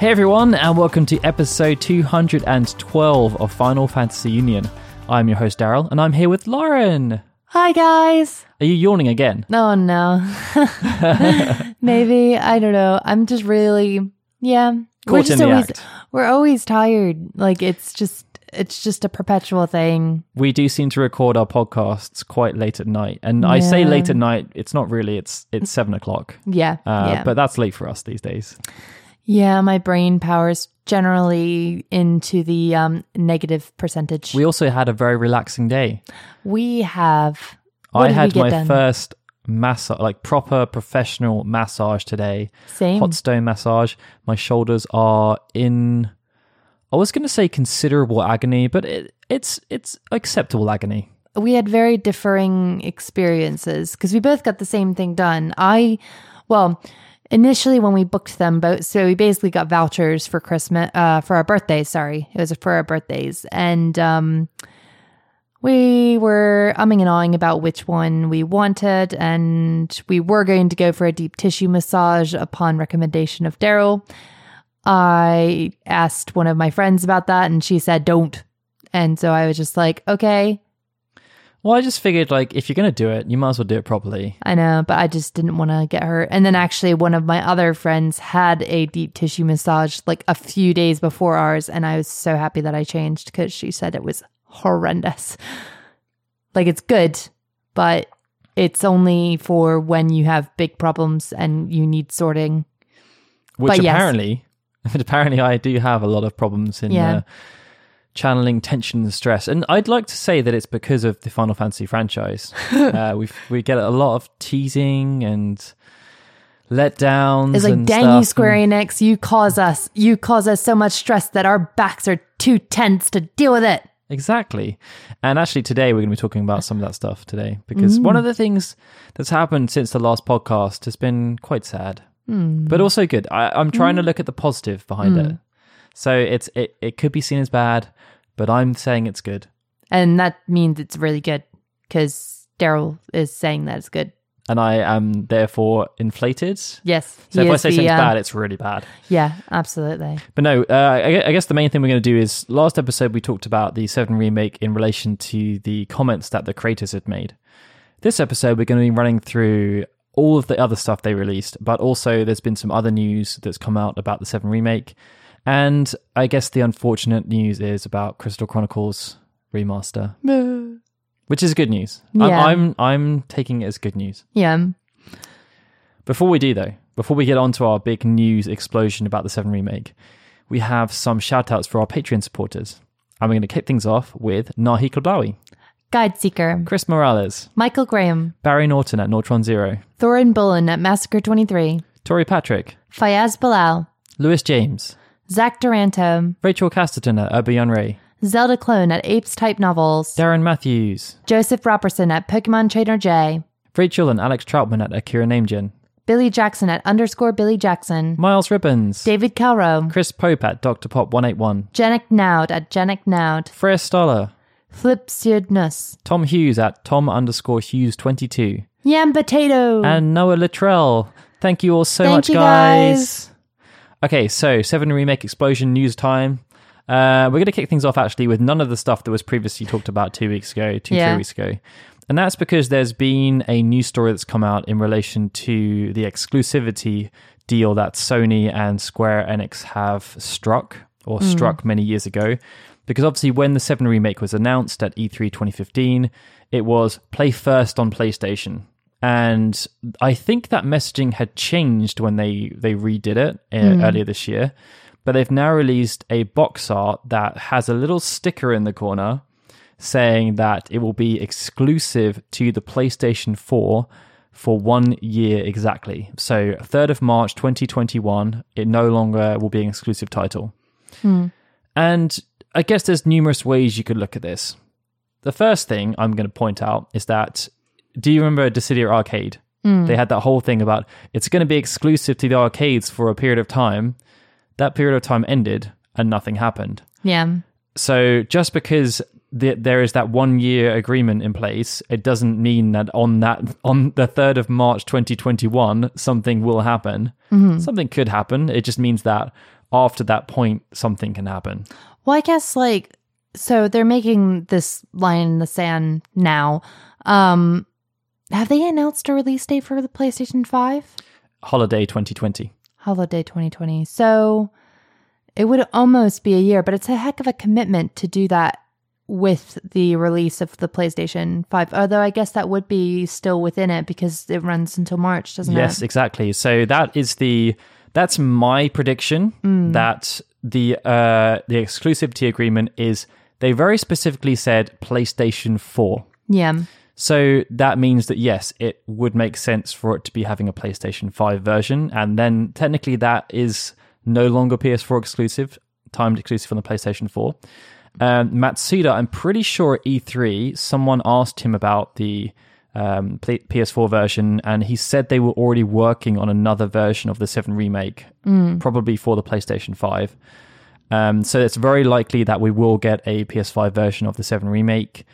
Hey everyone, and welcome to episode 212 of Final Fantasy Union. I'm your host Daryl, and I'm here with Lauren. Hi guys. Are you yawning again? Oh no. Maybe I don't know. I'm just really yeah. we're Caught in just always act. we're always tired. Like it's just it's just a perpetual thing. We do seem to record our podcasts quite late at night, and I say late at night. It's not really. It's it's seven o'clock, Yeah. uh, yeah. but that's late for us these days. Yeah, my brain powers generally into the um negative percentage. We also had a very relaxing day. We have what I had my done? first massage, like proper professional massage today. same. hot stone massage. My shoulders are in. I was going to say considerable agony, but it, it's it's acceptable agony. we had very differing experiences because we both got the same thing done. I, well, initially when we booked them both, so we basically got vouchers for Christmas, uh, for our birthdays. Sorry, it was for our birthdays, and um, we were umming and ahhing about which one we wanted, and we were going to go for a deep tissue massage upon recommendation of Daryl. I asked one of my friends about that, and she said, "Don't." And so I was just like, okay, Well, I just figured like if you're going to do it, you might as well do it properly. I know, but I just didn't want to get hurt. And then actually, one of my other friends had a deep tissue massage like a few days before ours, and I was so happy that I changed because she said it was horrendous. Like it's good, but it's only for when you have big problems and you need sorting. Which But yes. apparently, apparently, I do have a lot of problems in Yeah. uh, channeling tension and stress, and I'd like to say that it's because of the Final Fantasy franchise. uh, we we get a lot of teasing and letdowns. It's like, dang you, Square Enix, you cause us, you cause us so much stress that our backs are too tense to deal with it. Exactly. And actually, today we're going to be talking about some of that stuff today because one of mm. the things that's happened since the last podcast has been quite sad, mm. but also good. I, I'm trying to mm. look at the positive behind it. So it's it, it could be seen as bad, but I'm saying it's good. And that means it's really good because Daryl is saying that it's good. And I am therefore inflated. Yes. So if I say the, something's uh, bad, it's really bad. Yeah, absolutely. But no, uh, I I guess the main thing we're going to do is last episode we talked about the 7 remake in relation to the comments that the creators had made. This episode we're going to be running through all of the other stuff they released, but also there's been some other news that's come out about the 7 remake. And I guess the unfortunate news is about Crystal Chronicles remaster, which is good news. Yeah. I'm, I'm I'm taking it as good news. Yeah. Before we do, though, before we get on to our big news explosion about the 7 remake, we have some shout outs for our Patreon supporters. And we're going to kick things off with Nahi Kablawi, Guide Seeker, Chris Morales, Michael Graham, Barry Norton at Nortron Zero, Thorin Bullen at Massacre 23, Tori Patrick, Fayaz Bilal, Lewis James, Zach Duranto, Rachel Casterton at Urban Ray, Zelda Clone at Apes Type Novels, Darren Matthews, Joseph Robertson at Pokemon Trainer J, Rachel and Alex Troutman at Akira Namegen, Billy Jackson at underscore Billy Jackson, Miles Ribbons, David Calro, Chris Pope at Dr. Pop 181, Janik Naud at Janik Naud, Freya Stoller, Flip Siudnus, Tom Hughes at Tom underscore Hughes 22, Yam Potato, and Noah Luttrell. Thank you all so Thank much, guys. guys. Okay, so Seven Remake Explosion news time. Uh, we're going to kick things off actually with none of the stuff that was previously talked about two weeks ago, two, Yeah. three weeks ago. And that's because there's been a new story that's come out in relation to the exclusivity deal that Sony and Square Enix have struck or struck many years ago. Because obviously, when the 7 remake was announced at E E3 2015, it was play first on PlayStation. And I think that messaging had changed when they, they redid it uh, earlier this year. But they've now released a box art that has a little sticker in the corner saying that it will be exclusive to the PlayStation 4 for one year exactly. So, 3rd of March 2021, it no longer will be an exclusive title. And I guess there's numerous ways you could look at this. The first thing I'm going to point out is that do you remember Dissidia Arcade? They had that whole thing about it's going to be exclusive to the arcades for a period of time. That period of time ended and nothing happened. Yeah. So just because the, there is that one year agreement in place, it doesn't mean that on that on the third of March 2021 something will happen. Something could happen. It just means that after that point, something can happen. Well, I guess like so they're making this line in the sand now. Um have they announced a release date for the PlayStation 5? Holiday 2020. Holiday 2020. So it would almost be a year, but it's a heck of a commitment to do that with the release of the PlayStation 5. Although I guess that would be still within it because it runs until March, doesn't Yes, it? Yes, exactly. So that is the that's my prediction Mm. that the uh the exclusivity agreement is they very specifically said PlayStation 4. Yeah. So that means that yes, it would make sense for it to be having a PlayStation 5 version and then technically that is no longer PS4 exclusive, timed exclusive on the PlayStation 4. Um, Matsuda, I'm pretty sure at E3, someone asked him about the um, Play- PS4 version, and he said they were already working on another version of the 7 remake, probably for the PlayStation 5. Um, so it's very likely that we will get a PS5 version of the 7 remake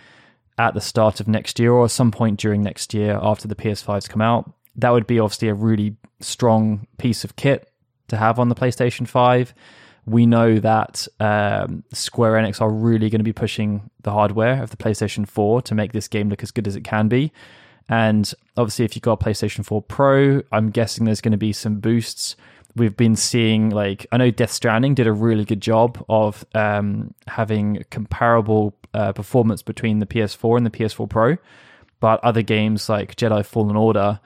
at the start of next year or some point during next year after the PS5s come out. That would be obviously a really strong piece of kit to have on the PlayStation 5. We know that um, Square Enix are really going to be pushing the hardware of the PlayStation 4 to make this game look as good as it can be. And obviously, if you've got a PlayStation 4 Pro, I'm guessing there's going to be some boosts. We've been seeing, like, I know Death Stranding did a really good job of um, having comparable uh, performance between the PS4 and the PS4 Pro. But other games like Jedi Fallen Order,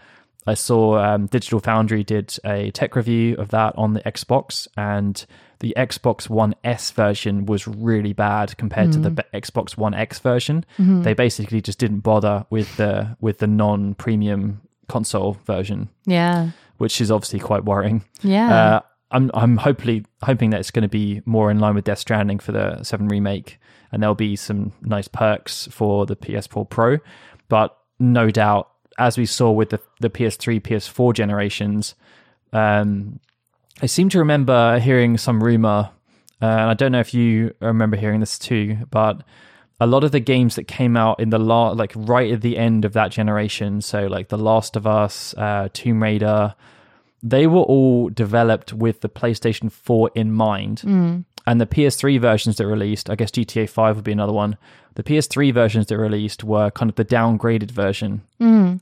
I saw um, Digital Foundry did a tech review of that on the Xbox, and the Xbox One S version was really bad compared to the B- Xbox One X version. They basically just didn't bother with the with the non-premium console version, Yeah. Which is obviously quite worrying. Yeah. Uh, I'm I'm hopefully hoping that it's going to be more in line with Death Stranding for the Seven remake, and there'll be some nice perks for the PS4 Pro. But no doubt, as we saw with the the PS3, PS4 generations, um, I seem to remember hearing some rumor, uh, and I don't know if you remember hearing this too, but a lot of the games that came out in the la- like right at the end of that generation, so like The Last of Us, uh, Tomb Raider, they were all developed with the PlayStation 4 in mind. And the PS3 versions that released, I guess GTA 5 would be another one. The PS3 versions that released were kind of the downgraded version.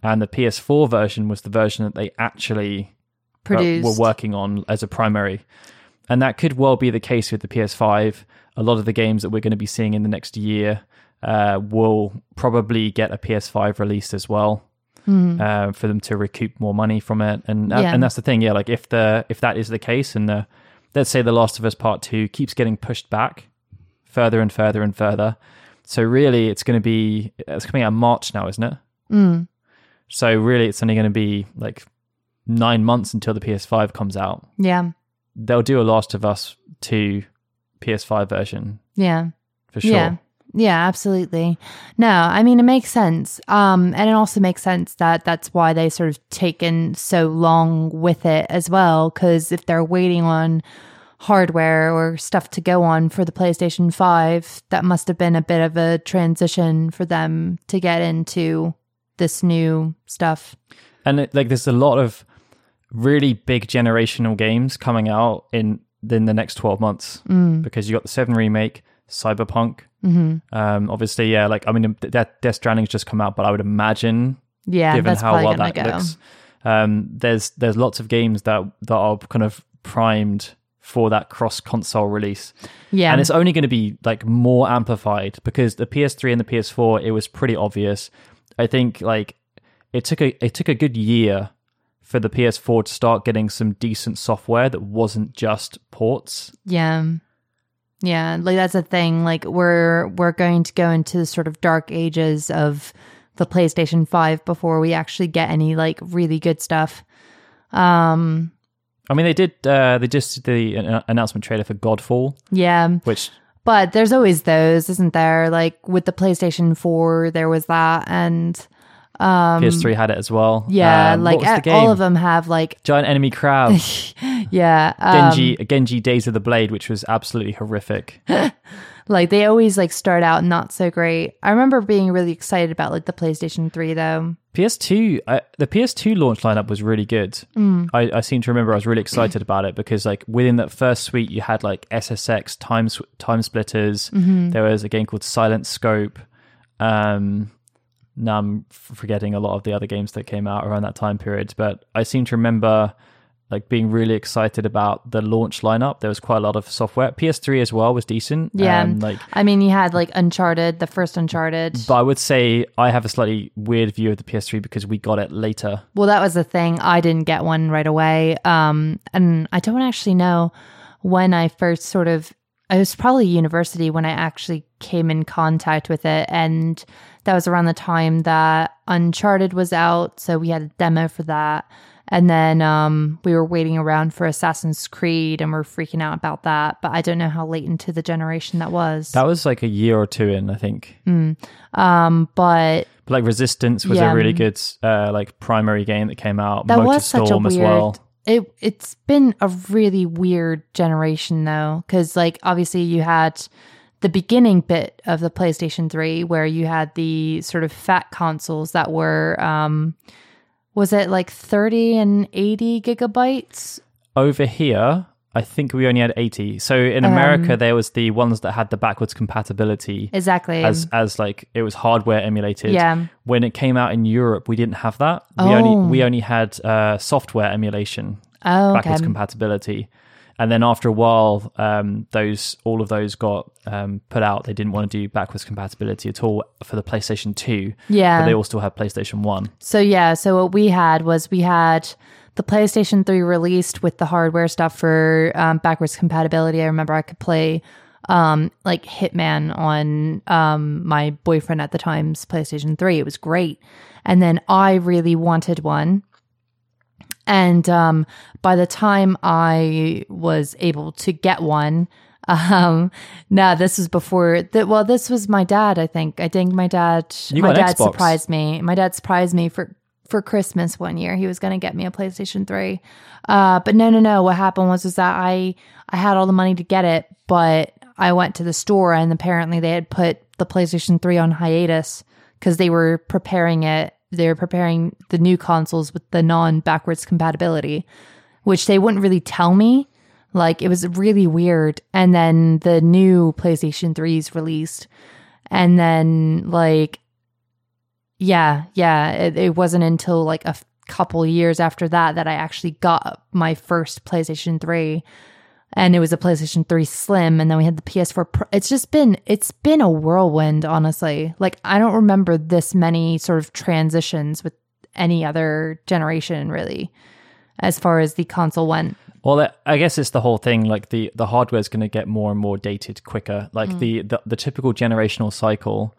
And the PS4 version was the version that they actually uh, Produced. were working on as a primary. And that could well be the case with the PS5. A lot of the games that we're going to be seeing in the next year uh, will probably get a PS5 released as well. Uh, for them to recoup more money from it, and Yeah. and that's the thing, yeah. Like if the if that is the case, and the let's say the Last of Us Part Two keeps getting pushed back further and further and further, so really it's going to be it's coming out in March now, isn't it? Mm. So really, it's only going to be like nine months until the PS5 comes out. Yeah. They'll do a Last of Us 2 PS5 version Yeah. for sure. Yeah. Yeah, absolutely. No, I mean it makes sense. Um and it also makes sense that that's why they sort of taken so long with it as well cuz if they're waiting on hardware or stuff to go on for the PlayStation 5, that must have been a bit of a transition for them to get into this new stuff. And it, like, there's a lot of really big generational games coming out in in the next 12 months Mm. because you got the 7 remake, Cyberpunk. Mm-hmm. Um, obviously, yeah, like I mean, Death, Death Stranding's just come out, but I would imagine Yeah, given how well that go. looks. Um, there's there's lots of games that that are kind of primed for that cross console release, Yeah. and it's only going to be like more amplified because the PS3 and the PS4 it was pretty obvious. I think like it took a it took a good year for the PS4 to start getting some decent software that wasn't just ports. Yeah. Yeah, like that's a thing. Like we're we're going to go into the sort of dark ages of the PlayStation 5 before we actually get any like really good stuff. Um I mean, they did uh, they just did the an- announcement trailer for Godfall, yeah, which but there's always those, isn't there? Like with the PlayStation 4 there was that and um PS3 had it as well. yeah, Um, like what was the a- all of them have like Giant enemy crab. yeah, um, Genji, Genji Days of the Blade, which was absolutely horrific. Like they always like start out not so great. I remember being really excited about like the PlayStation 3 though. PS2, uh, the PS2 launch lineup was really good. I, I seem to remember I was really excited about it because, like, within that first suite, you had like SSX time time splitters. There was a game called Silent Scope. Um, now I'm forgetting a lot of the other games that came out around that time period, but I seem to remember like being really excited about the launch lineup. There was quite a lot of software. PS3 as well was decent. Yeah. Um, like I mean, you had like Uncharted, the first Uncharted. but I would say I have a slightly weird view of the PS3 because we got it later. Well, that was the thing. I didn't get one right away. Um, and I don't actually know when I first sort of, I was probably university when I actually came in contact with it. And that was around the time that Uncharted was out. So we had a demo for that. And then um, we were waiting around for Assassin's Creed and we're freaking out about that. But I don't know how late into the generation that was. That was like a year or two in, I think. um, but But like Resistance was Yeah. a really good uh, like primary game that came out. That Motorstorm was such a weird. well. It it's been a really weird generation though, because like obviously you had the beginning bit of the PlayStation Three where you had the sort of fat consoles that were um was it like thirty and eighty gigabytes? Over here, I think we only had 80. So in America, there was the ones that had the backwards compatibility Exactly. as as like it was hardware emulated. Yeah. When it came out in Europe, we didn't have that. We Oh. only we only had uh, software emulation, oh, okay. backwards compatibility. And then after a while, um, those all of those got um, put out. They didn't want to do backwards compatibility at all for the PlayStation Two. Yeah. but they all still have PlayStation One. So yeah, so what we had was we had the PlayStation 3 released with the hardware stuff for um, backwards compatibility. I remember I could play um, like Hitman on um, my boyfriend at the time's PlayStation 3. It was great. And then I really wanted one. And um, by the time I was able to get one, um, no, this was before that. Well, this was my dad. I think. I think my dad. You my dad Xbox. surprised me. My dad surprised me for for Christmas one year. He was going to get me a PlayStation Three. Uh, but no, no, no. What happened was is that I I had all the money to get it, but I went to the store and apparently they had put the PlayStation Three on hiatus because they were preparing it. They were preparing the new consoles with the non backwards compatibility, which they wouldn't really tell me. Like it was really weird. And then the new PlayStation 3s released. And then like yeah, yeah, it, it wasn't until like a f- couple years after that that I actually got my first PlayStation 3 and it was a PlayStation 3 Slim and then we had the PS4 Pro. It's just been it's been a whirlwind honestly. Like I don't remember this many sort of transitions with any other generation really as far as the console went. Well, I guess it's the whole thing. Like the the hardware is going to get more and more dated quicker. Like Mm. the, the the typical generational cycle,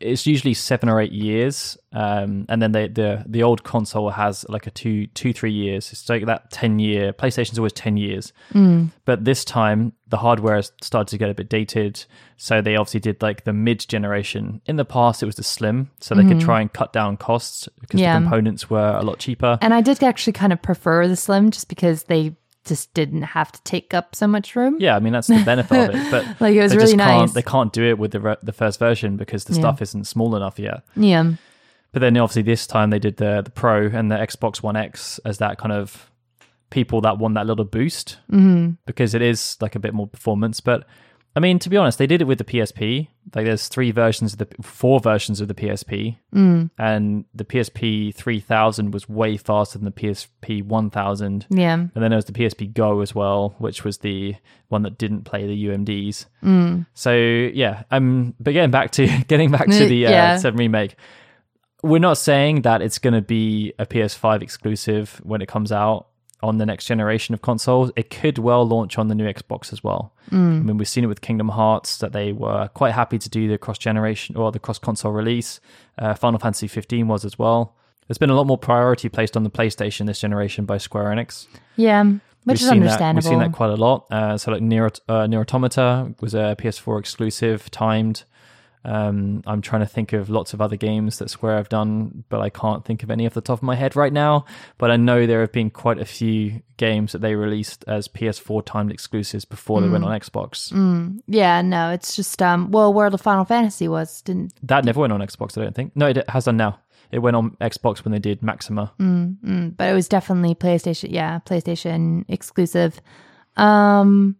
it's usually seven or eight years, um, and then the the the old console has like a two two three years. It's like that ten year. PlayStation's always ten years, Mm. but this time the hardware has started to get a bit dated. So they obviously did like the mid generation. In the past, it was the slim, so they could try and cut down costs because Mm-hmm. Yeah. the components were a lot cheaper. And I did actually kind of prefer the Slim just because they just didn't have to take up so much room. Yeah, I mean that's the benefit of it, but Like, it was they really nice. They can't do it with the re- the first version because the stuff isn't small enough yet. Yeah. But then obviously this time they did the the Pro and the Xbox One X as that kind of people that want that little boost mm-hmm. because it is like a bit more performance. But I mean, to be honest, they did it with the PSP. Like there's three versions of the four versions of the PSP, mm. and the PSP 3000 was way faster than the PSP 1000. Yeah. And then there was the PSP Go as well, which was the one that didn't play the UMDs. Mm. So yeah, um, but getting back to getting back to the uh, Yeah. Seven remake, we're not saying that it's going to be a PS5 exclusive when it comes out on the next generation of consoles. It could well launch on the new Xbox as well. I mean, we've seen it with Kingdom Hearts that they were quite happy to do the cross generation or the cross console release. Uh, Final Fantasy 15 was as well. There's been a lot more priority placed on the PlayStation this generation by Square Enix. Yeah. Which We've is seen That, understandable. we've seen that quite a lot. Uh, so like Nier, uh, Nier Automata was a PS4 exclusive, timed. Um, I'm trying to think of lots of other games that Square have done, but I can't think of any off the top of my head right now. But I know there have been quite a few games that they released as PS4 timed exclusives before they went on Xbox. Yeah, no, it's just um. Well, World of Final Fantasy was didn't. That never went on Xbox, I don't think. No, it has done now. It went on Xbox when they did Maxima. Mm, but it was definitely PlayStation. Yeah, PlayStation exclusive. Um,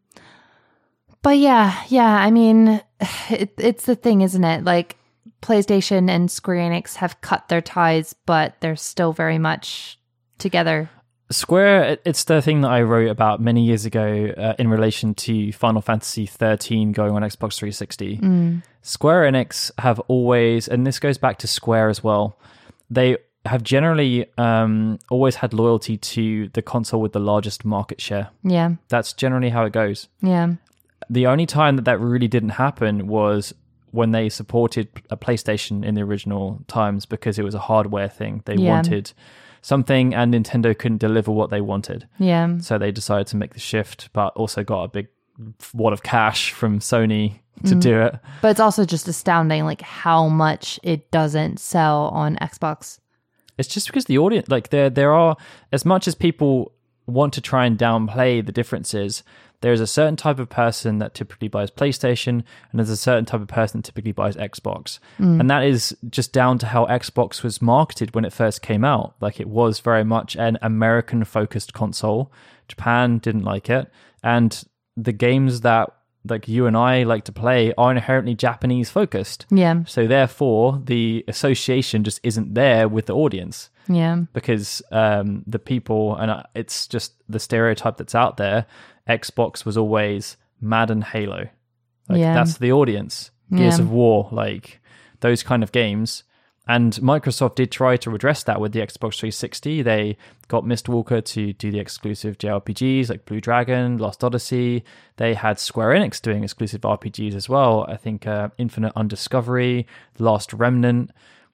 but yeah, yeah. I mean, it, it's the thing, isn't it? Like PlayStation and Square Enix have cut their ties, but they're still very much together. Square, it's the thing that I wrote about many years ago uh, in relation to Final Fantasy 13 going on Xbox 360. Square Enix have always, and this goes back to Square as well, they have generally um, always had loyalty to the console with the largest market share. Yeah, That's generally how it goes. yeah, The only time that that really didn't happen was when they supported a PlayStation in the original times because it was a hardware thing. They Yeah. wanted something and Nintendo couldn't deliver what they wanted. yeah, So they decided to make the shift, but also got a big wad of cash from Sony to mm. do it. but it's also just astounding, like how much it doesn't sell on Xbox. It's just because the audience, like there, there are as much as people want to try and downplay the differences. There's a certain type of person that typically buys PlayStation, and there's a certain type of person that typically buys Xbox, and that is just down to how Xbox was marketed when it first came out. Like it was very much an American-focused console. Japan didn't like it, and the games that like you and I like to play are inherently Japanese focused. Yeah, So therefore, the association just isn't there with the audience yeah, because um, the people, and uh, it's just the stereotype that's out there. Xbox was always Madden, Halo. Like Yeah. that's the audience. Gears Yeah. of War, like those kind of games. And Microsoft did try to address that with the Xbox 360. They got Mistwalker to do the exclusive JRPGs like Blue Dragon, Lost Odyssey. They had Square Enix doing exclusive RPGs as well. I think uh, Infinite Undiscovery, Last Remnant.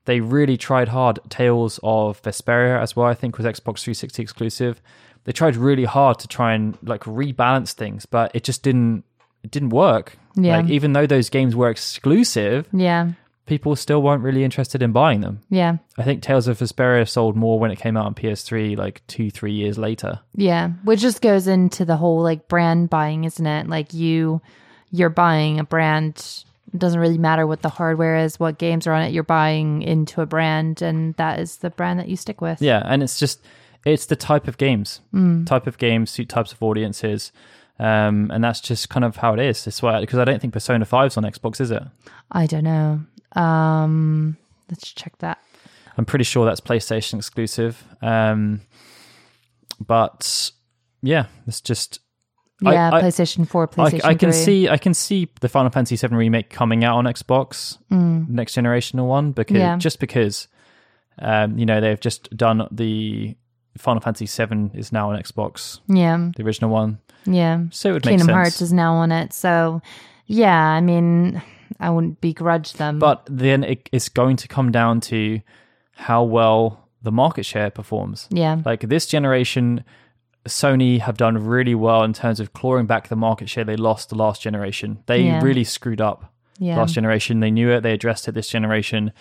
They really tried hard. Tales of Vesperia as well, I think was Xbox 360 exclusive. They tried really hard to try and like rebalance things, but it just didn't it didn't work. Yeah. Like even though those games were exclusive, yeah, people still weren't really interested in buying them. yeah. I think Tales of Vesperia sold more when it came out on PS3 like 2 3 years later. Yeah, which just goes into the whole like brand buying, isn't it? Like you you're buying a brand. It doesn't really matter what the hardware is, what games are on it. You're buying into a brand and that is the brand that you stick with. Yeah, and it's just it's the type of games, Mm. type of games, suit types of audiences, um, and that's just kind of how it is. That's why because I don't think Persona 5's on Xbox, is it? I don't know. Um let's check that. I'm pretty sure that's PlayStation exclusive. Um, but yeah, it's just Yeah, I- PlayStation 4, I, PlayStation I can 3. see I can see the Final Fantasy VII remake coming out on Xbox, next generational one, because Mm. Yeah. just because um, you know they've just done the Final Fantasy VII is now on Xbox, Yeah. the original one, Yeah. so it would make Kingdom sense. Hearts is now on it. So yeah, I mean I wouldn't begrudge them. But then it, it's going to come down to how well the market share performs. yeah. Like this generation, Sony have done really well in terms of clawing back the market share they lost the last generation. They Yeah. really screwed up Yeah. last generation. They knew it. They addressed it this generation.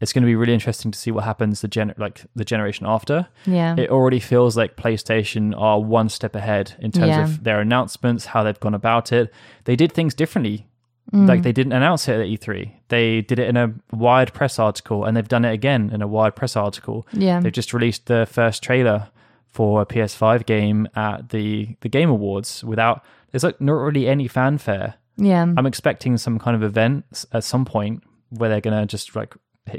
It's going to be really interesting to see what happens the gen like the generation after. Yeah. It already feels like PlayStation are one step ahead in terms Yeah. of their announcements, how they've gone about it. They did things differently. Mm. Like they didn't announce it at E3. They did it in a wide press article, and they've done it again in a wide press article. Yeah. They've just released the first trailer for a PS5 game at the the Game Awards without. There's like not really any fanfare. yeah. I'm expecting some kind of event at some point where they're gonna just like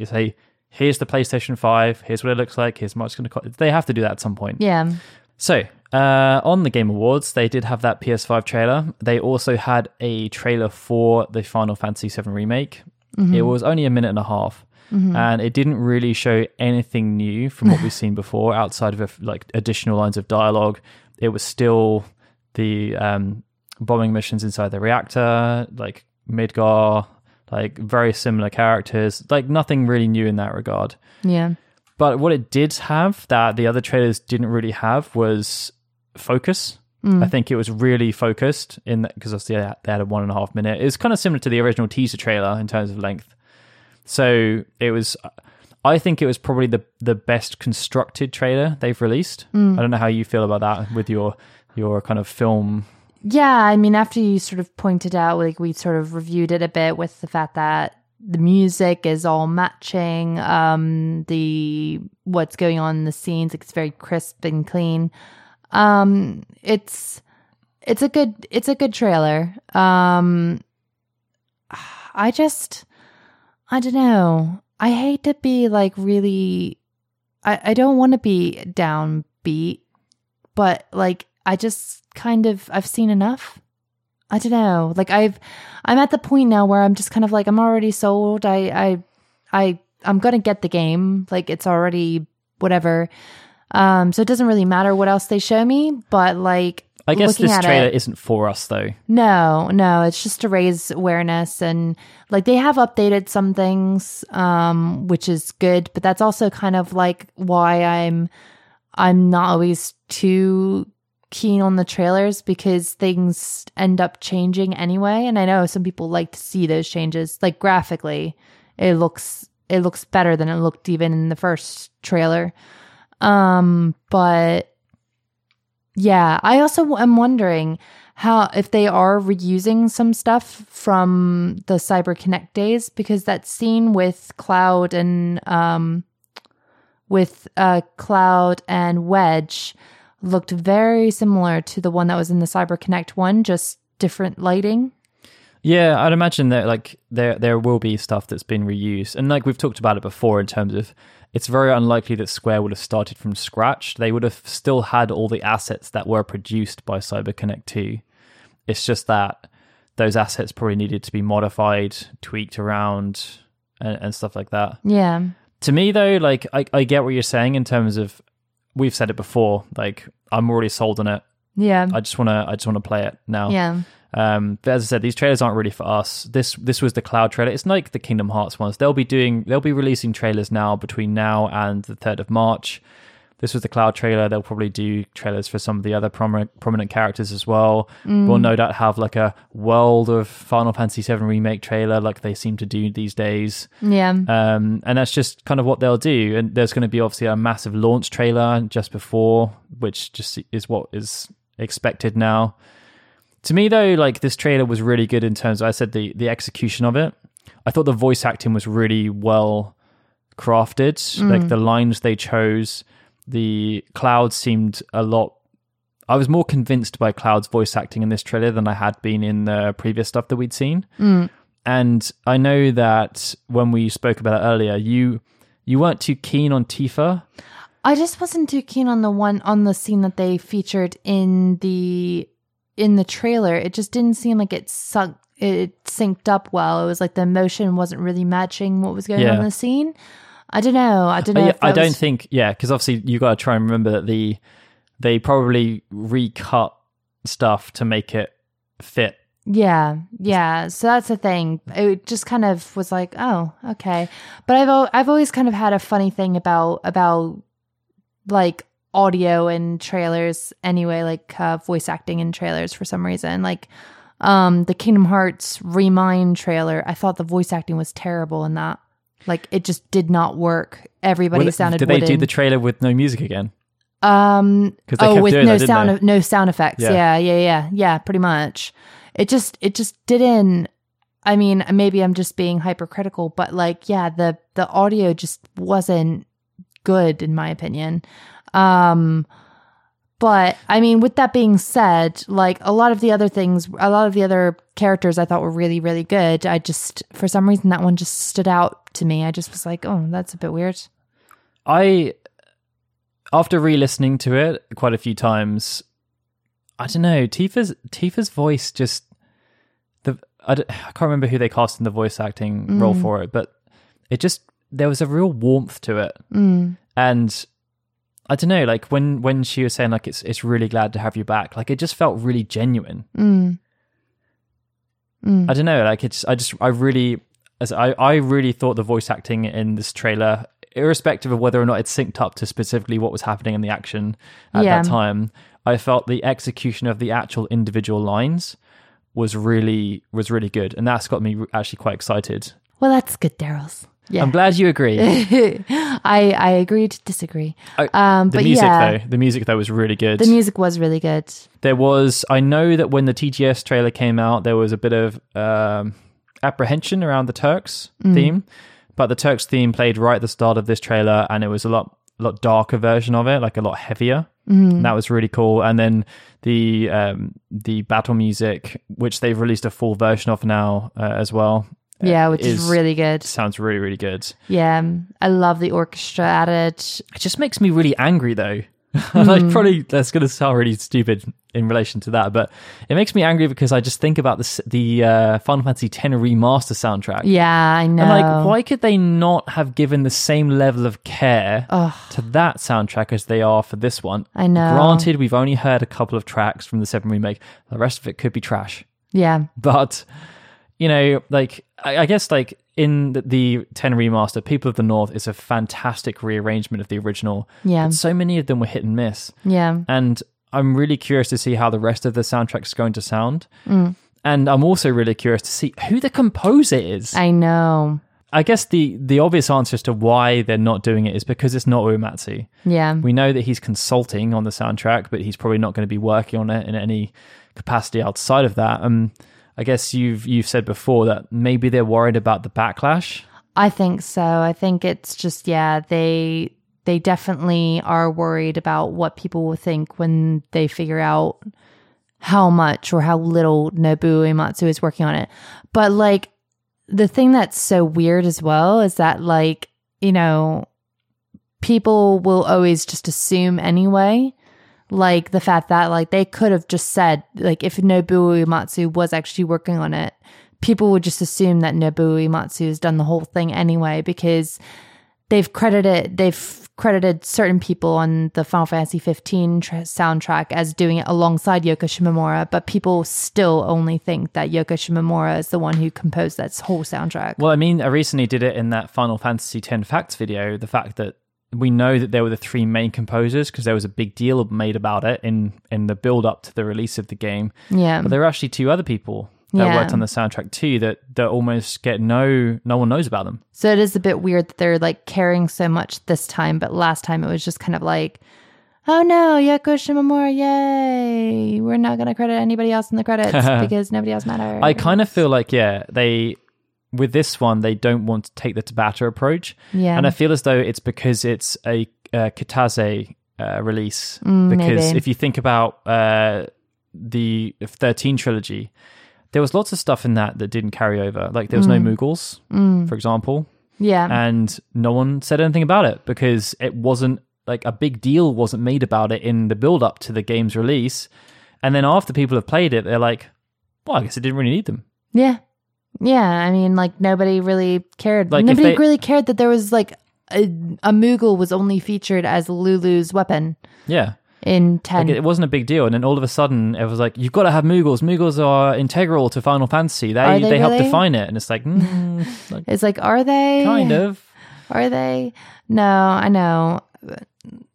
say, "Here's the PlayStation 5. Here's what it looks like. Here's much it's gonna cost." They have to do that at some point. yeah. So, uh, on the Game Awards, they did have that PS5 trailer. They also had a trailer for the Final Fantasy VII Remake. It was only a minute and a half. And it didn't really show anything new from what we've seen before outside of like additional lines of dialogue. It was still the um, bombing missions inside the reactor, like Midgar, like very similar characters, like nothing really new in that regard. Yeah. But what it did have that the other trailers didn't really have was focus. Mm. I think it was really focused in that because obviously they had- they had a one and a half minute. It was kind of similar to the original teaser trailer in terms of length. So it was. I think it was probably the the best constructed trailer they've released. Mm. I don't know how you feel about that with your your kind of film. Yeah, I mean, after you sort of pointed out, like we sort of reviewed it a bit with the fact that the music is all matching, um, the what's going on in the scenes, it's very crisp and clean. Um, it's it's a good it's a good trailer. Um, I just I don't know. I hate to be like really. I I don't want to be downbeat, but like I just kind of I've seen enough. I don't know. Like I've I'm at the point now where I'm just kind of like I'm already sold. I I I I'm going to get the game. Like it's already whatever. Um so it doesn't really matter what else they show me, but like I guess this trailer it- isn't for us though. no, no, it's just to raise awareness and like they have updated some things um which is good, but that's also kind of like why I'm I'm not always too keen on the trailers because things end up changing anyway and I know some people like to see those changes like graphically it looks it looks better than it looked even in the first trailer. Um but yeah, I also am wondering how if they are reusing some stuff from the Cyber Connect days because that scene with Cloud and um with uh Cloud and Wedge looked very similar to the one that was in the Cyber Connect one, just different lighting. Yeah, I'd imagine that like there there will be stuff that's been reused, and like we've talked about it before in terms of it's very unlikely that Square would have started from scratch. They would have still had all the assets that were produced by CyberConnect 2. It's just that those assets probably needed to be modified, tweaked around, and, and stuff like that. Yeah. To me, though, like I, I get what you're saying in terms of we've said it before. Like I'm already sold on it. Yeah. I just wanna I just wanna play it now. yeah. Um, but as I said, these trailers aren't really for us. This this was the cloud trailer. It's like the Kingdom Hearts ones. They'll be doing they'll be releasing trailers now between now and the third of March. This was the cloud trailer. They'll probably do trailers for some of the other prominent prominent characters as well. We'll no doubt have like a World of Final Fantasy VII remake trailer, like they seem to do these days. Yeah. Um, and that's just kind of what they'll do. And there's going to be obviously a massive launch trailer just before, which just is what is expected now. To me, though, like this trailer was really good in terms of, I said, the, the execution of it. I thought the voice acting was really well crafted. Like the lines they chose, the Cloud seemed a lot. I was more convinced by Cloud's voice acting in this trailer than I had been in the previous stuff that we'd seen. Mm. And I know that when we spoke about it earlier, you you weren't too keen on Tifa. I just wasn't too keen on the one on the scene that they featured in the in the trailer. It just didn't seem like it sunk it synced up well. It was like the emotion wasn't really matching what was going on in the scene. I don't know. I don't know. I, if I don't was- think, yeah, because obviously you got to try and remember that the they probably recut stuff to make it fit. Yeah, yeah. So that's the thing. It just kind of was like, oh, okay. But I've al- I've always kind of had a funny thing about about like audio and trailers anyway, like uh, voice acting in trailers for some reason. Like um the Kingdom Hearts Re Mind trailer, I thought the voice acting was terrible in that. Like it just did not work. Everybody Well, sounded Did they wooden. do the trailer with no music again? Um. oh, kept with doing no that, sound, of, no sound effects. Yeah. Yeah. yeah, yeah, yeah, Pretty much. It just, it just didn't. I mean, maybe I'm just being hypercritical, but like, yeah, the the audio just wasn't good in my opinion. Um. But I mean, with that being said, like a lot of the other things, a lot of the other characters I thought were really, really good. I just, for some reason, that one just stood out to me. I just was like, oh, that's a bit weird. I, after re-listening to it quite a few times, I don't know. Tifa's Tifa's voice just the I, I can't remember who they cast in the voice acting role for it, but it just there was a real warmth to it, Mm. and I don't know. Like when when she was saying like it's it's really glad to have you back, like it just felt really genuine. Mm. Mm. I don't know. Like it's I just I really as I I really thought the voice acting in this trailer, irrespective of whether or not it synced up to specifically what was happening in the action at Yeah. that time, I felt the execution of the actual individual lines was really was really good, and that's got me actually quite excited. Well, that's good, Daryls. Yeah. I'm glad you agree. I I agree to disagree. Oh, Um, the but music yeah, though, the music though was really good. the music was really good. there was I know that when the TGS trailer came out, there was a bit of um, apprehension around the Turks theme, but the Turks theme played right at the start of this trailer, and it was a lot lot darker version of it, like a lot heavier. And that was really cool. And then the um, the battle music, which they've released a full version of now uh, as well, Yeah, which is, is- really good. sounds really really good. Yeah, I love the orchestra added. It just makes me really angry though. like probably that's going to sound really stupid in relation to that, but it makes me angry because I just think about the the uh, Final Fantasy X remaster soundtrack. Yeah, I know. And like, why could they not have given the same level of care to that soundtrack as they are for this one? I know. Granted, we've only heard a couple of tracks from the Seven remake. The rest of it could be trash. Yeah, But you know, like I, I guess like in the, the 10 remaster, People of the North is a fantastic rearrangement of the original. Yeah. But so many of them were hit and miss. yeah, And I'm really curious to see how the rest of the soundtrack is going to sound. Mm. And I'm also really curious to see who the composer is. I, know. I guess the the obvious answer as to why they're not doing it is because it's not Uematsu. Yeah, We know that he's consulting on the soundtrack, but he's probably not going to be working on it in any capacity outside of that. Um, I guess you've you've said before that maybe they're worried about the backlash. I think so. I think it's just yeah, they they definitely are worried about what people will think when they figure out how much or how little Nobuo Uematsu is working on it. But like the thing that's so weird as well is that like, you know, people will always just assume anyway. Like the fact that like they could have just said like if Nobuo Uematsu was actually working on it, people would just assume that Nobuo Uematsu has done the whole thing anyway because they've credited they've credited certain people on the Final Fantasy 15 tr- soundtrack as doing it alongside Yoko Shimomura, but people still only think that Yoko Shimomura is the one who composed that whole soundtrack. Well, I mean, I recently did it in that Final Fantasy 10 facts video. The fact that we know that there were the three main composers because there was a big deal made about it in in the build up to the release of the game. yeah, But there are actually two other people that Yeah. worked on the soundtrack too that that almost get no no one knows about them. so it is a bit weird that they're like caring so much this time, but last time it was just kind of like. Oh no, Yoko Shimomura, yay! We're not going to credit anybody else in the credits because nobody else matters. I kind of feel like yeah, they with this one they don't want to take the Tabata approach, Yeah. and I feel as though it's because it's a uh, Kitase uh, release. because Mm, maybe. if you think about uh, the thirteen trilogy, there was lots of stuff in that that didn't carry over. Like there was Mm. no Moogles, for example, yeah. and no one said anything about it because it wasn't like a big deal wasn't made about it in the build up to the game's release. And then after people have played it, they're like, "Well, I guess it didn't really need them." Yeah. Yeah. I mean, like nobody really cared. Like, nobody they- really cared that there was like a, a Moogle was only featured as Lulu's weapon Yeah. in 10. Like, it wasn't a big deal, and then all of a sudden it was like you've got to have Moogles. Moogles are integral to Final Fantasy. They Are they, they help define it, and it's like, mm, like it's like, are they? kind of. Are they? No, I know.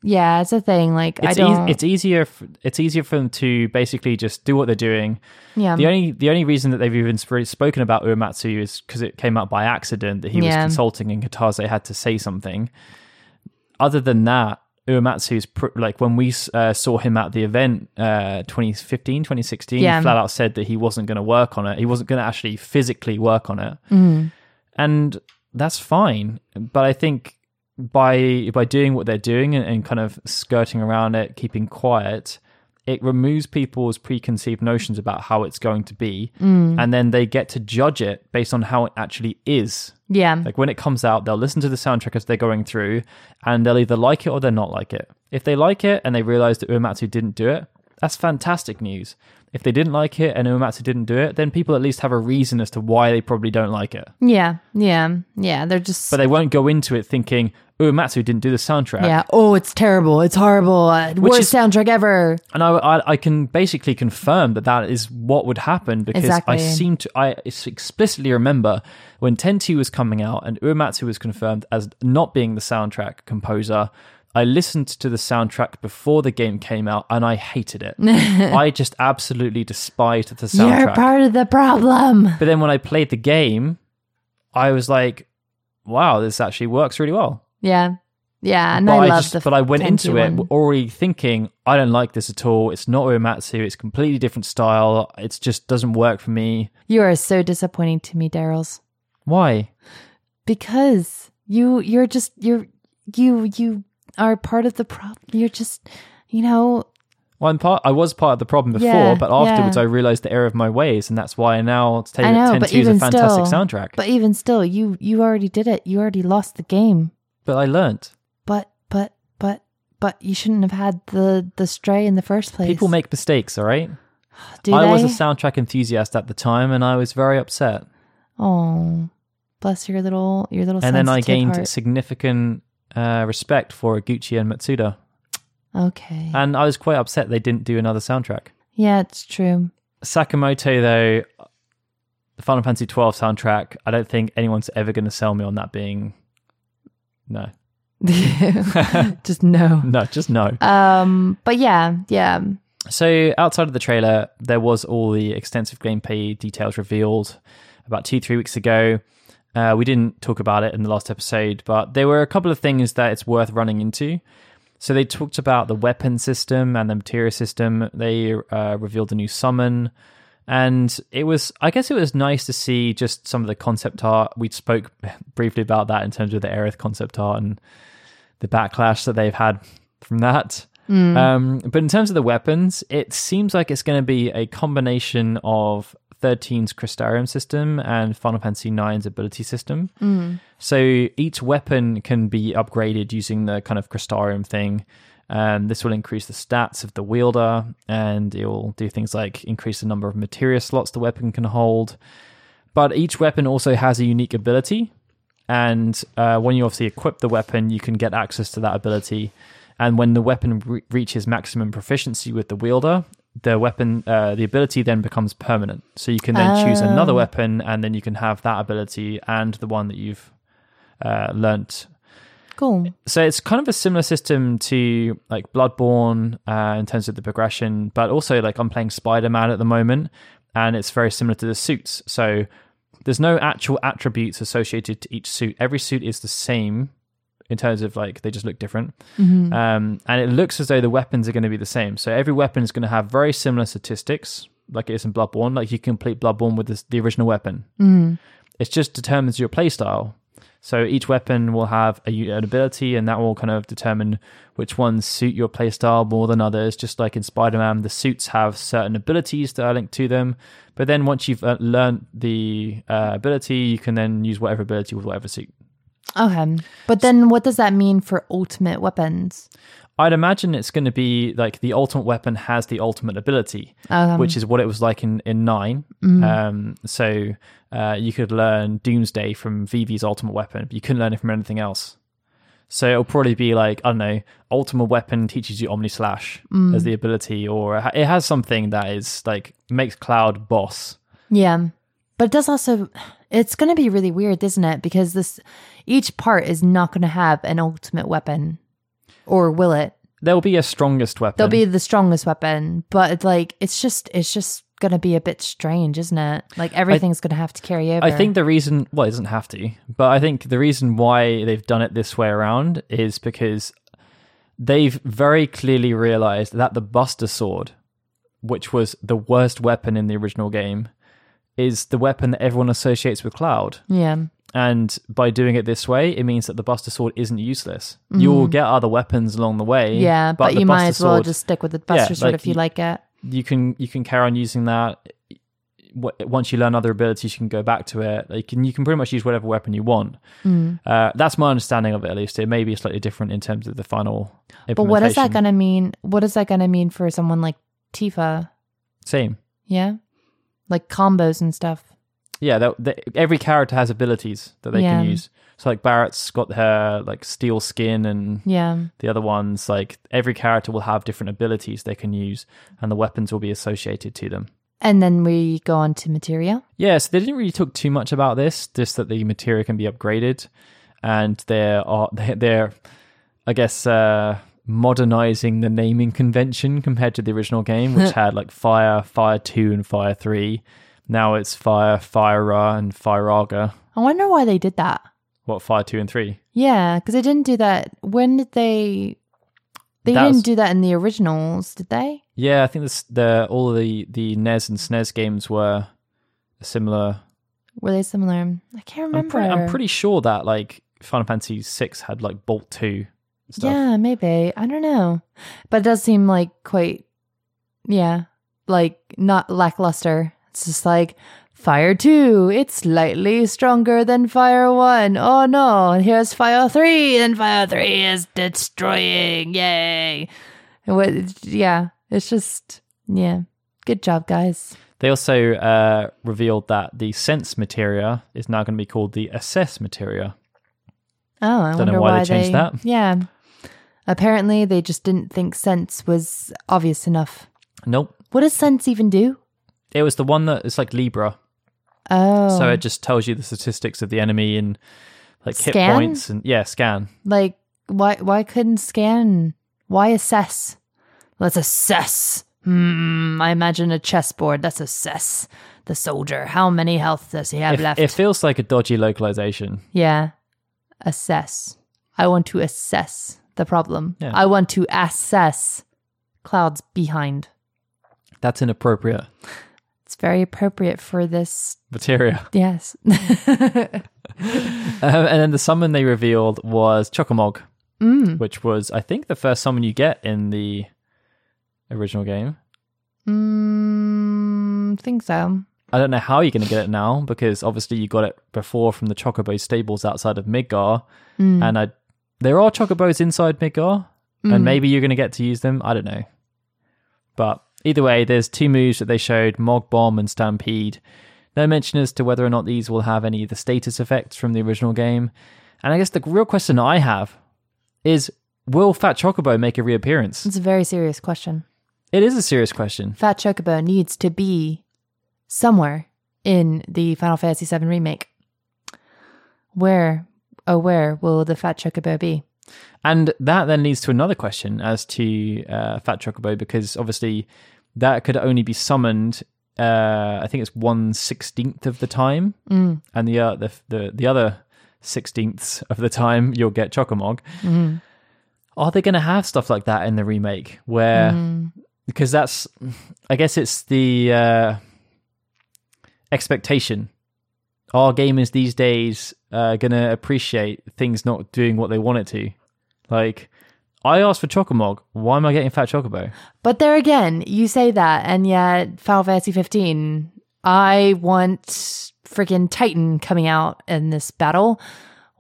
Yeah, it's a thing. Like, It's, I don't. it's easier. f- It's easier for them to basically just do what they're doing. yeah. The only the only reason that they've even sp- spoken about Uematsu is because it came out by accident that he was Yeah. consulting and Kitase had to say something. Other than that, Uematsu's pr- like when we uh, saw him at the event uh 2015 2016 Yeah. he flat out said that he wasn't going to work on it he wasn't going to actually physically work on it Mm-hmm. and that's fine but i think by by doing what they're doing and, and kind of skirting around it keeping quiet it removes people's preconceived notions about how it's going to be Mm. and then they get to judge it based on how it actually is yeah. like when it comes out, they'll listen to the soundtrack as they're going through, and they'll either like it or they're not like it. If they like it and they realize that Uematsu didn't do it, that's fantastic news. If they didn't like it and Uematsu didn't do it, then people at least have a reason as to why they probably don't like it. yeah. Yeah. Yeah. They're just. But they won't go into it thinking Uematsu didn't do the soundtrack. yeah. Oh, it's terrible. It's horrible. Uh, worst is- soundtrack ever. And I, I, I can basically confirm that that is what would happen because Exactly. I seem to, I explicitly remember when X-2 was coming out and Uematsu was confirmed as not being the soundtrack composer. I listened to the soundtrack before the game came out and I hated it. I just absolutely despised the soundtrack. You're part of the problem. but then when I played the game, I was like, wow, this actually works really well. Yeah. Yeah. And but I I, love just, but I went into it one. already thinking I don't like this at all. It's not Uematsu. It's completely different style. It just doesn't work for me. You are so disappointing to me, Daryl's. Why? Because you you're just you're you you are part of the problem. You're just you know Well, I'm part. I was part of the problem before, Yeah, but afterwards yeah. I realized the error of my ways, and that's why I now Ten I know, Ten but Two is a fantastic still- soundtrack. But, but even still you you already did it. You already lost the game. But I learnt. But but but but you shouldn't have had the the stray in the first place. People make mistakes. All right. Do I they? was a soundtrack enthusiast at the time, and I was very upset. oh, bless your little your little. and then I gained heart. significant uh, respect for Eguchi and Matsueda, Okay. and I was quite upset they didn't do another soundtrack. yeah, it's true. Sakimoto, though, the Final Fantasy twelve soundtrack, I don't think anyone's ever going to sell me on that being no, Just no. no, just no. Um, but yeah, yeah. So outside of the trailer, there was all the extensive gameplay details revealed about two, three weeks ago. Uh, we didn't talk about it in the last episode, but there were a couple of things that it's worth running into. So they talked about the weapon system and the materia system. They uh, revealed a new summon, and it was, I guess, it was nice to see just some of the concept art. We spoke briefly about that in terms of the Aerith concept art and the backlash that they've had from that. Um, but in terms of the weapons, it seems like it's going to be a combination of 13's Crystarium system and Final Fantasy 9's ability system. So each weapon can be upgraded using the kind of Crystarium thing. Um, this will increase the stats of the wielder, and it will do things like increase the number of materia slots the weapon can hold. But each weapon also has a unique ability, and uh, when you obviously equip the weapon, you can get access to that ability. And when the weapon re- reaches maximum proficiency with the wielder, the weapon, uh, the ability then becomes permanent. So you can then choose another Oh. weapon, and then you can have that ability and the one that you've uh, learnt. Cool. So it's kind of a similar system to like Bloodborne uh, in terms of the progression, but also like I'm playing Spider Man at the moment, and it's very similar to the suits. So there's no actual attributes associated to each suit. Every suit is the same in terms of like they just look different, Mm-hmm. um, and it looks as though the weapons are going to be the same. So every weapon is going to have very similar statistics, like it is in Bloodborne. Like you complete Bloodborne with this, the original weapon. Mm. It just determines your playstyle. So each weapon will have a, an ability, and that will kind of determine which ones suit your playstyle more than others. Just like in Spider Man, the suits have certain abilities that are linked to them. But then once you've uh, learned the uh, ability, you can then use whatever ability with whatever suit. Okay. But then what does that mean for ultimate weapons? I'd imagine it's going to be like the ultimate weapon has the ultimate ability, Um, which is what it was like in in 9 Um, so uh, you could learn Doomsday from Vivi's ultimate weapon, but you couldn't learn it from anything else. So it'll probably be like I don't know, ultimate weapon teaches you Omni Slash as the ability, or it it has something that is like makes Cloud boss. Yeah. But it does also it's going to be really weird, isn't it? Because this each part is not going to have an ultimate weapon. Or will it? There'll be a strongest weapon. There'll be the strongest weapon, but it's like it's just it's just going to be a bit strange, isn't it? Like everything's going to have to carry over. I think the reason, well, it doesn't have to, but I think the reason why they've done it this way around is because they've very clearly realized that the Buster Sword, which was the worst weapon in the original game, is the weapon that everyone associates with Cloud. Yeah. And by doing it this way, it means that the Buster Sword isn't useless. You'll get other weapons along the way. Mm-hmm. Yeah, but, the you might as well Sword- just stick with the Buster Yeah, Sword like if you like it. you can you can carry on using that. Once you learn other abilities, you can go back to it. You can you can pretty much use whatever weapon you want. Mm. Uh, that's my understanding of it. At least it may be slightly different in terms of the final. But what is that going to mean? What is that going to mean for someone like Tifa? Same. Yeah. Like combos and stuff. Yeah, every character has abilities that they Yeah. can use. So like Barret's got her like steel skin, and Yeah. the other ones like every character will have different abilities they can use, and the weapons will be associated to them. And then we go on to materia. Yeah, so they didn't really talk too much about this, just that the materia can be upgraded, and there are they're, they're I guess, uh, modernizing the naming convention compared to the original game, which had like Fire, Fire 2, and Fire 3. Now it's Fire, Fire and Firaga. I wonder why they did that. What, Fire 2 and 3? Yeah, because they didn't do that. When did they? They That didn't was- do that in the originals, did they? Yeah, I think this, the all of the, the NES and SNES games were similar. Were they similar? I can't I'm, remember. I'm pretty sure that like Final Fantasy 6 had like Bolt 2 stuff. Yeah, maybe. I don't know. But it does seem like quite, yeah, like not lackluster. It's just like Fire 2, it's slightly stronger than Fire 1. Oh no, and here's Fire 3, and Fire 3 is destroying. Yay. What- Yeah, it's just, yeah. Good job, guys. They also uh, revealed that the Sense materia is now going to be called the Assess materia. Oh, I Don't know wonder why they why changed that. Yeah. Apparently, they just didn't think sense was obvious enough. Nope. What does sense even do? It was the one that it's like Libra. Oh. So it just tells you the statistics of the enemy and like hit Scan? points and yeah, scan. like why why couldn't scan? Why assess? Let's assess. Hmm, I imagine a chessboard. Let's assess the soldier. How many health does he have It, left? it feels like a dodgy localization. yeah. Assess. I want to assess the problem. Yeah. I want to assess clouds behind. That's inappropriate. Very appropriate for this. Materia. Yes. Um, and then the summon they revealed was Chocomog, mm. which was, I think, the first summon you get in the original game. Mm, think so. I don't know how you're going to get it now because obviously you got it before from the Chocobo stables outside of Midgar, Mm. and I there are Chocobos inside Midgar, Mm. and maybe you're going to get to use them. I don't know, but either way, there's two moves that they showed: Mog Bomb and Stampede. No mention as to whether or not these will have any of the status effects from the original game. And I guess the real question I have is: Will Fat Chocobo make a reappearance? It's a very serious question. It is a serious question. Fat Chocobo needs to be somewhere in the Final Fantasy VII remake. Where, oh, where will the Fat Chocobo be? And that then leads to another question as to uh, Fat Chocobo, because obviously that could only be summoned. Uh, I think it's one sixteenth of the time, Mm. and the, uh, the the the other sixteenths of the time you'll get Chocomog. Mm. Are they going to have stuff like that in the remake? Where Mm. because that's, I guess it's the uh, expectation. Are gamers these days uh, going to appreciate things not doing what they want it to? Like, I asked for Chocomog. Why am I getting Fat Chocobo? But there again, you say that, and yet Final Fantasy 15, I want freaking Titan coming out in this battle.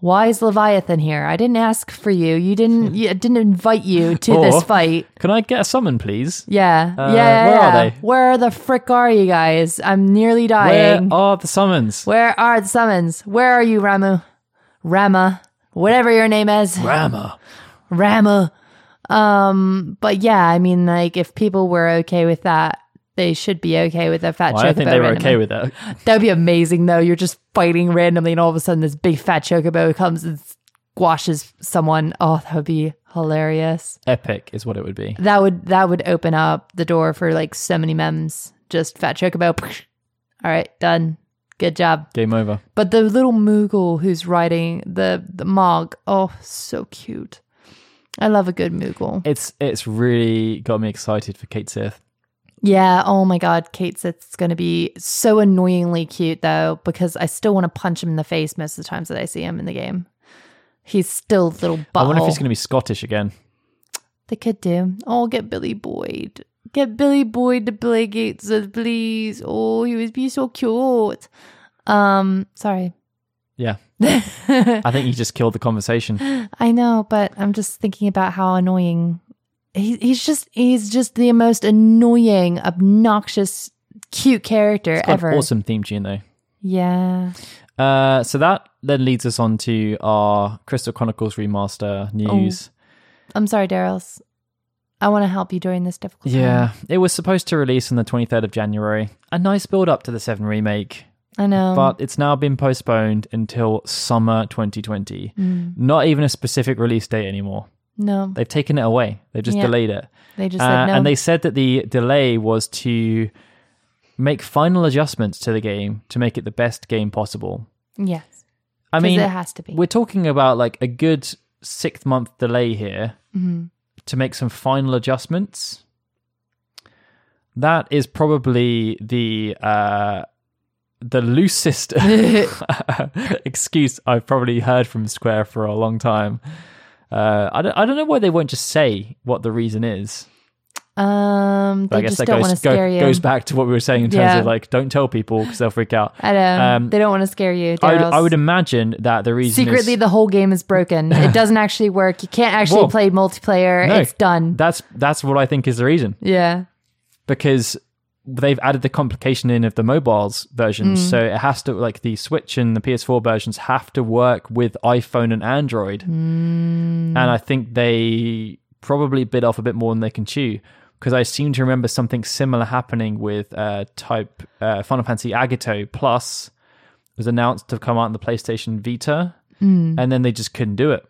Why is Leviathan here? I didn't ask for you. You didn't. you, I didn't invite you to Or- this fight. Can I get a summon, please? Yeah, Uh, yeah, yeah. where are they? Where the frick are you guys? I'm nearly Where dying. are the summons? Where are the summons? Where are you, Ramuh? Rama, whatever your name is, Rama. Rama. Um, but yeah, I mean, like, if people were okay with that, they should be okay with a fat Well, I think they were randomly. okay with that. That would be amazing, though. You're just fighting randomly, and all of a sudden, this big fat chocobo comes and squashes someone. Oh, that would be hilarious. Epic is what it would be. That would that would open up the door for like so many memes. Just fat chocobo. All right, done. Good job. Game over. But the little Moogle who's riding the the Mog, oh, so cute. I love a good Moogle. It's it's really got me excited for Cait Sith. Yeah. Oh my God, Cait Sith's going to be so annoyingly cute though, because I still want to punch him in the face most of the times that I see him in the game. He's still a little butthole. I wonder if he's going to be Scottish again. They could do. Oh, get Billy Boyd. Get Billy Boyd to play Cait Sith, please. Oh, he would be so cute. Um, sorry. Yeah. I think you just killed the conversation. I know, but I'm just thinking about how annoying he, he's just he's just the most annoying, obnoxious, cute character ever. an awesome theme tune though. Yeah. Uh, so that then leads us on to our Crystal Chronicles remaster news. I'm sorry, Daryl. I want to help you during this difficult time. Yeah, it was supposed to release on the 23rd of January. A nice build up to the 7 remake, I know. but it's now been postponed until summer 2020. Mm. Not even a specific release date anymore. No, They've taken it away. They've just Yeah. delayed it. they just Uh, said no. And they said that the delay was to make final adjustments to the game to make it the best game possible. yes, I mean, it has to be. we're talking about like a good six month delay here Mm-hmm. to make some final adjustments. That is probably the uh, the loosest excuse I've probably heard from Square for a long time. Uh, I don't I don't know why they won't just say what the reason is. Um, I guess that goes, go- goes back to what we were saying in terms Yeah. of like don't tell people because they'll freak out. I know Um, they don't want to scare you. I would, I would imagine that the reason secretly is, the whole game is broken. it doesn't actually work. You can't actually Whoa. play multiplayer. No. It's done. that's that's what I think is the reason Yeah. because they've added the complication in of the mobiles versions, Mm. so it has to like the Switch and the PS4 versions have to work with iPhone and Android, Mm. and I think they probably bit off a bit more than they can chew. Because I seem to remember something similar happening with uh, Type uh, Final Fantasy Agito Plus was announced to come out on the PlayStation Vita, Mm. and then they just couldn't do it.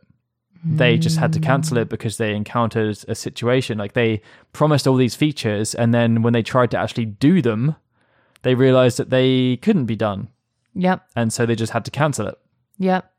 They just had to cancel it because they encountered a situation like they promised all these features, and then when they tried to actually do them, they realized that they couldn't be done, Yep. and so they just had to cancel it. Yep.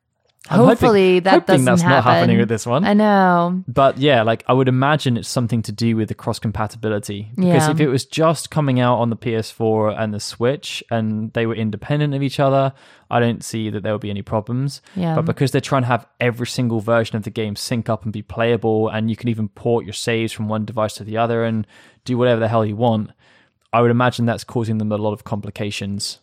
I'm hoping- Hopefully that hoping doesn't that's happen. not happening with this one. I know. But yeah, like I would imagine it's something to do with the cross compatibility. Because Yeah. if it was just coming out on the PS4 and the Switch and they were independent of each other, I don't see that there would be any problems. Yeah. But because they're trying to have every single version of the game sync up and be playable, and you can even port your saves from one device to the other and do whatever the hell you want, I would imagine that's causing them a lot of complications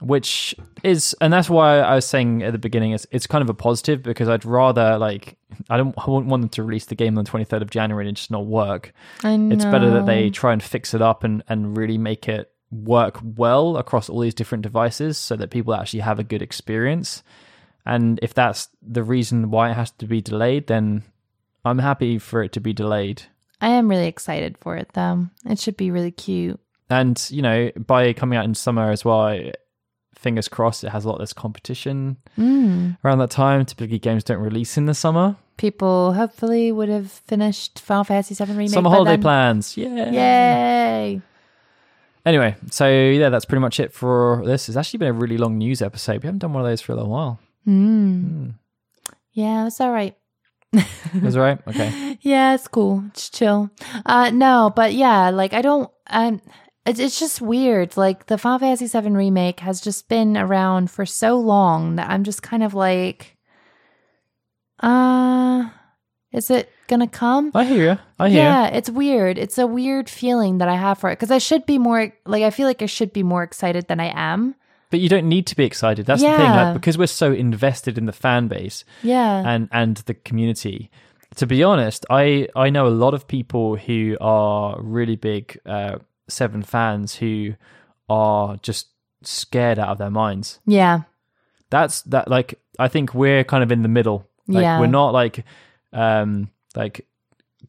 which is and that's why I was saying at the beginning it's it's kind of a positive because I'd rather like I don't I wouldn't want them to release the game on the 23rd of January and just not work. I know. It's better that they try and fix it up and and really make it work well across all these different devices so that people actually have a good experience. And if that's the reason why it has to be delayed, then I'm happy for it to be delayed. I am really excited for it though. It should be really cute. And you know, by coming out in summer as well, I- fingers crossed, it has a lot less competition. Mm. around that time. Typically, games don't release in the summer. People hopefully would have finished Final Fantasy VII remake. Summer holiday then. plans. Yeah. Yay! Anyway, so yeah, that's pretty much it for this. It's actually been a really long news episode. We haven't done one of those for a little while. Mm. Yeah, it's all right. Is that right? Okay. Yeah, it's cool. It's chill. Uh no, but yeah, like I don't I'm it's it's just weird. Like the Final Fantasy VII remake has just been around for so long that I'm just kind of like uh is it gonna come? I hear you. I hear Yeah, it's weird. It's a weird feeling that I have for it because I should be more like I feel like I should be more excited than I am. But you don't need to be excited. That's the thing. Like because we're so invested in the fan base Yeah. and and the community. To be honest, I I know a lot of people who are really big uh, Seven fans who are just scared out of their minds. yeah. that's that like i think we're kind of in the middle like Yeah. we're not like um like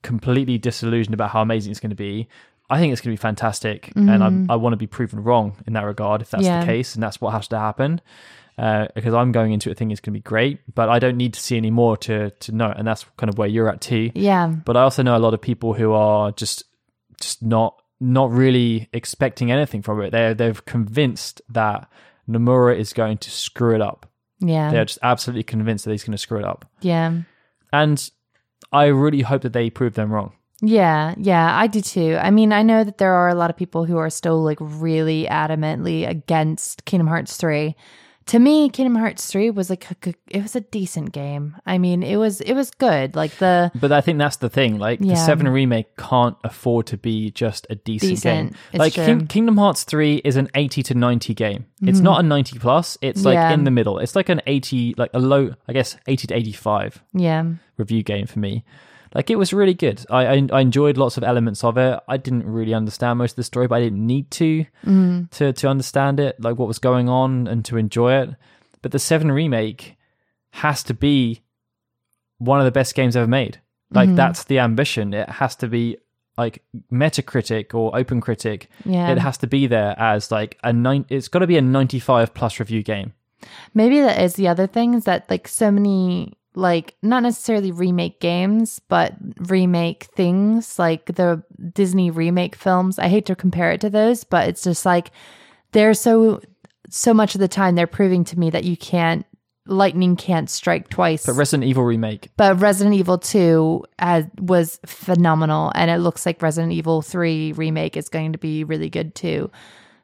completely disillusioned about how amazing it's going to be i think it's going to be fantastic and i, I want to be proven wrong in that regard if that's Mm-hmm. Yeah. the case and that's what has to happen uh, because i'm going into it thinking it's going to be great but i don't need to see any more to to know and that's kind of where you're at too Yeah. but i also know a lot of people who are just just not not really expecting anything from it they're they're convinced that nomura is going to screw it up Yeah. they're just absolutely convinced that he's going to screw it up. Yeah. And I really hope that they prove them wrong. Yeah, yeah, I do too. I mean, I know that there are a lot of people who are still like really adamantly against Kingdom Hearts 3. To me, Kingdom Hearts 3 was like a, it was a decent game. I mean, it was it was good. Like the But I think that's the thing. Like the 7 remake can't afford to be just a decent, Decent. game. It's like. Mm-hmm. King- Kingdom Hearts 3 is an 80 to 90 game. It's not a 90 plus. It's like Yeah. in the middle. It's like an 80 like a low I guess 80 to 85 yeah. review game for me. Like it was really good. I, I I enjoyed lots of elements of it. I didn't really understand most of the story, but I didn't need to mm. to to understand it, like what was going on, and to enjoy it. But the Seven remake has to be one of the best games ever made. Like mm-hmm. that's the ambition. It has to be like Metacritic or OpenCritic. Yeah. It has to be there as like a nine. It's got to be a ninety-five plus review game. Maybe that is the other thing is that like so many like not necessarily remake games, but remake things like the Disney remake films. I hate to compare it to those, but it's just like they're so so much of the time they're proving to me that you can't lightning can't strike twice. But Resident Evil remake. But Resident Evil 2 has, was phenomenal and it looks like Resident Evil 3 remake is going to be really good too.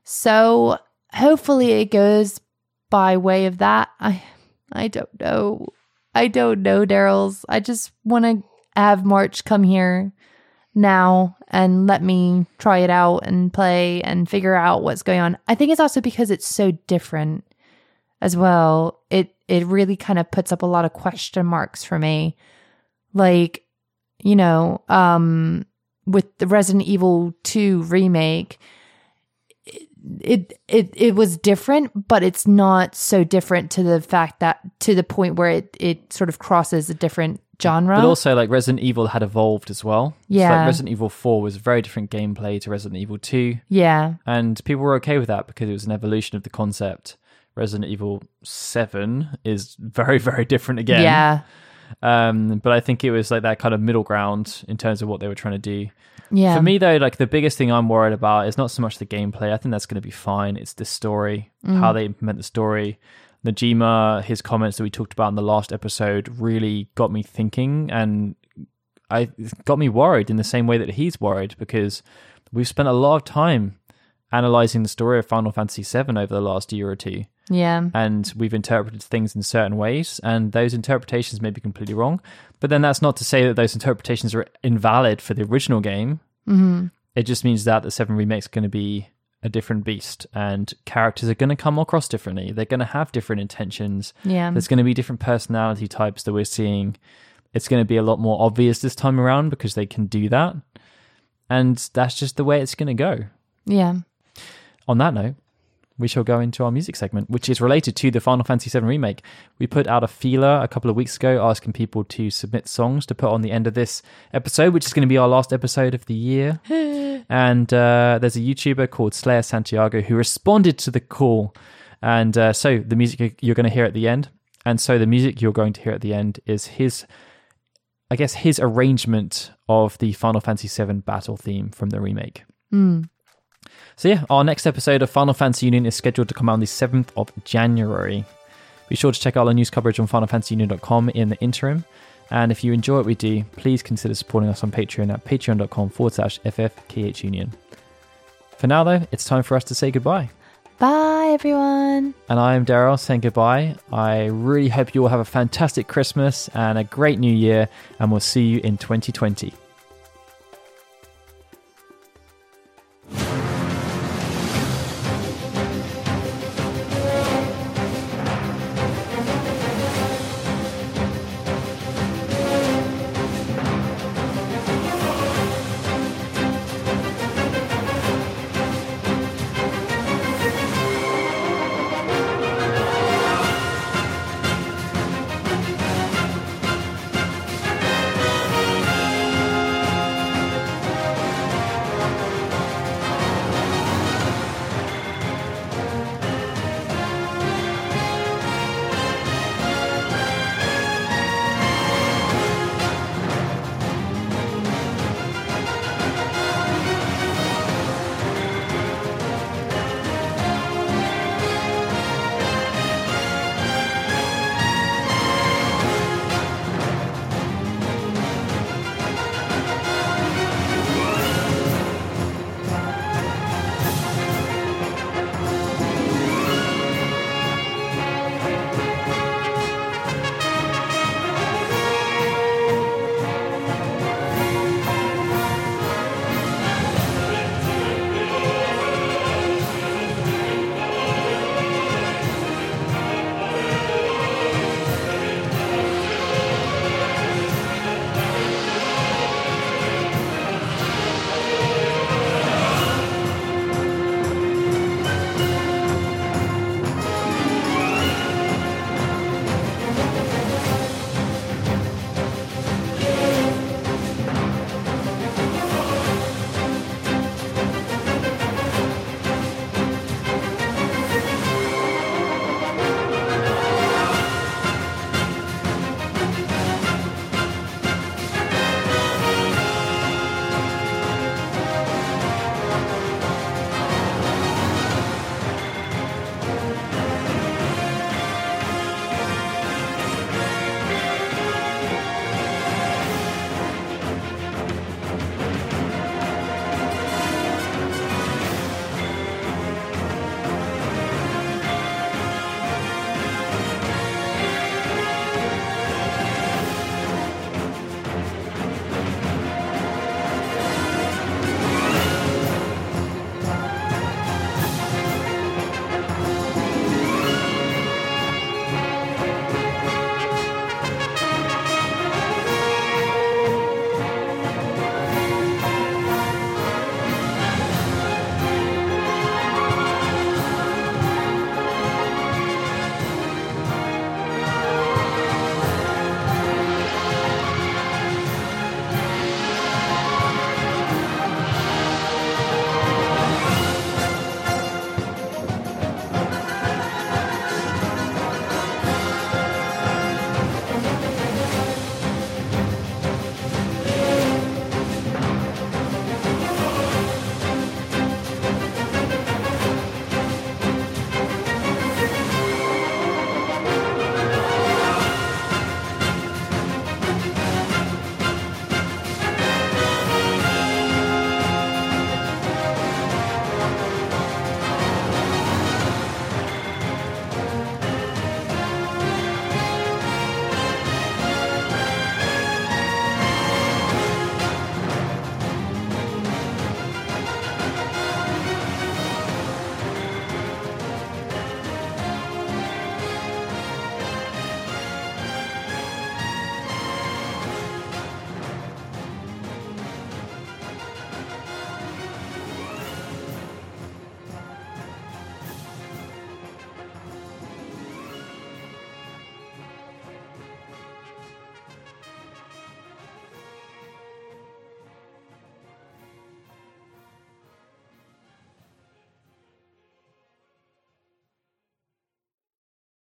So hopefully it goes by way of that. I I don't know. I don't know, Daryl's. I just want to have March come here now and let me try it out and play and figure out what's going on. I think it's also because it's so different as well. It it really kind of puts up a lot of question marks for me. Like, you know, um with the Resident Evil 2 remake, it it it was different, but it's not so different to the fact that to the point where it it sort of crosses a different genre. But also, like Resident Evil had evolved as well. Yeah. So, like Resident Evil 4 was very different gameplay to Resident Evil 2. yeah, And people were okay with that because it was an evolution of the concept. Resident Evil 7 is very, very different again. yeah, Um, but I think it was like that kind of middle ground in terms of what they were trying to do. yeah. For me, though, like the biggest thing I'm worried about is not so much the gameplay. I think that's going to be fine. It's the story, how they implement the story. Nojima, his comments that we talked about in the last episode really got me thinking and I got me worried in the same way that he's worried because we've spent a lot of time analyzing the story of Final Fantasy VII over the last year or two. Yeah, and we've interpreted things in certain ways and those interpretations may be completely wrong but then that's not to say that those interpretations are invalid for the original game. Mm-hmm. it just means that the 7 remake's going to be a different beast and characters are going to come across differently. They're going to have different intentions. Yeah, there's going to be different personality types that we're seeing. It's going to be a lot more obvious this time around because they can do that. And that's just the way it's going to go. Yeah. On that note, we shall go into our music segment, which is related to the Final Fantasy VII Remake. We put out a feeler a couple of weeks ago asking people to submit songs to put on the end of this episode, which is going to be our last episode of the year. and uh, there's a YouTuber called Slayer Santiago who responded to the call. And uh, so the music you're going to hear at the end, and so the music you're going to hear at the end is his, I guess, his arrangement of the Final Fantasy VII battle theme from the remake. Mm. So yeah, our next episode of Final Fantasy Union is scheduled to come out on the 7th of January. Be sure to check out our news coverage on FinalFantasyUnion.com in the interim. And if you enjoy what we do, please consider supporting us on Patreon at patreon.com forward slash FFKHUnion. For now, though, it's time for us to say goodbye. Bye, everyone. And I am Daryl saying goodbye. I really hope you all have a fantastic Christmas and a great new year, and we'll see you in 2020.